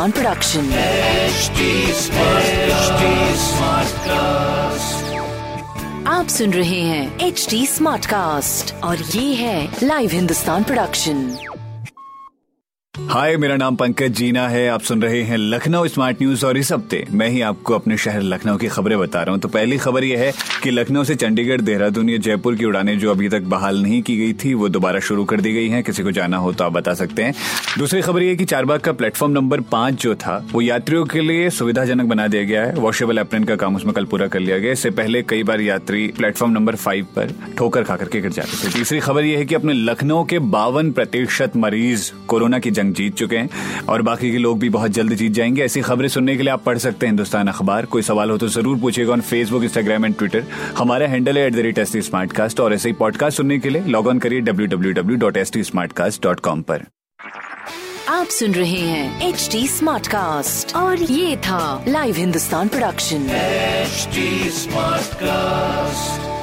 Hindustan production आप सुन रहे हैं एच डी स्मार्ट कास्ट और ये है लाइव हिंदुस्तान प्रोडक्शन हाय, मेरा नाम पंकज जीना है। आप सुन रहे हैं लखनऊ स्मार्ट न्यूज़ और इस हफ़्ते मैं ही आपको अपने शहर लखनऊ की खबरें बता रहा हूँ। तो पहली खबर यह है कि लखनऊ से चंडीगढ़, देहरादून या जयपुर की उड़ानें जो अभी तक बहाल नहीं की गई थी, वो दोबारा शुरू कर दी गई हैं। किसी को जाना हो तो आप बता सकते हैं। दूसरी खबर यह कि चारबाग का प्लेटफॉर्म नंबर पाँच जो था, वो यात्रियों के लिए सुविधाजनक बना दिया गया है। वॉशेबल एप्रन का काम उसमें कल पूरा कर लिया गया। इससे पहले कई बार यात्री प्लेटफॉर्म नंबर फाइव पर ठोकर खाकर के गिर जाते थे। तीसरी खबर यह है कि अपने लखनऊ के बावन प्रतिशत मरीज़ कोरोना की जंग जीत चुके हैं और बाकी के लोग भी बहुत जल्द जीत जाएँगे। ऐसी खबरें सुनने के लिए आप पढ़ सकते हैं हिंदुस्तान अखबार। कोई सवाल हो तो ज़रूर पूछेगा on Facebook Instagram and Twitter हमारा हैंडल है at the rate S T smart cast और ऐसे ही पॉडकास्ट सुनने के लिए लॉग ऑन करिए W W W dot S T smart cast dot com पर। आप सुन रहे हैं एच डी स्मार्ट कास्ट और ये था live Hindustan production smart cast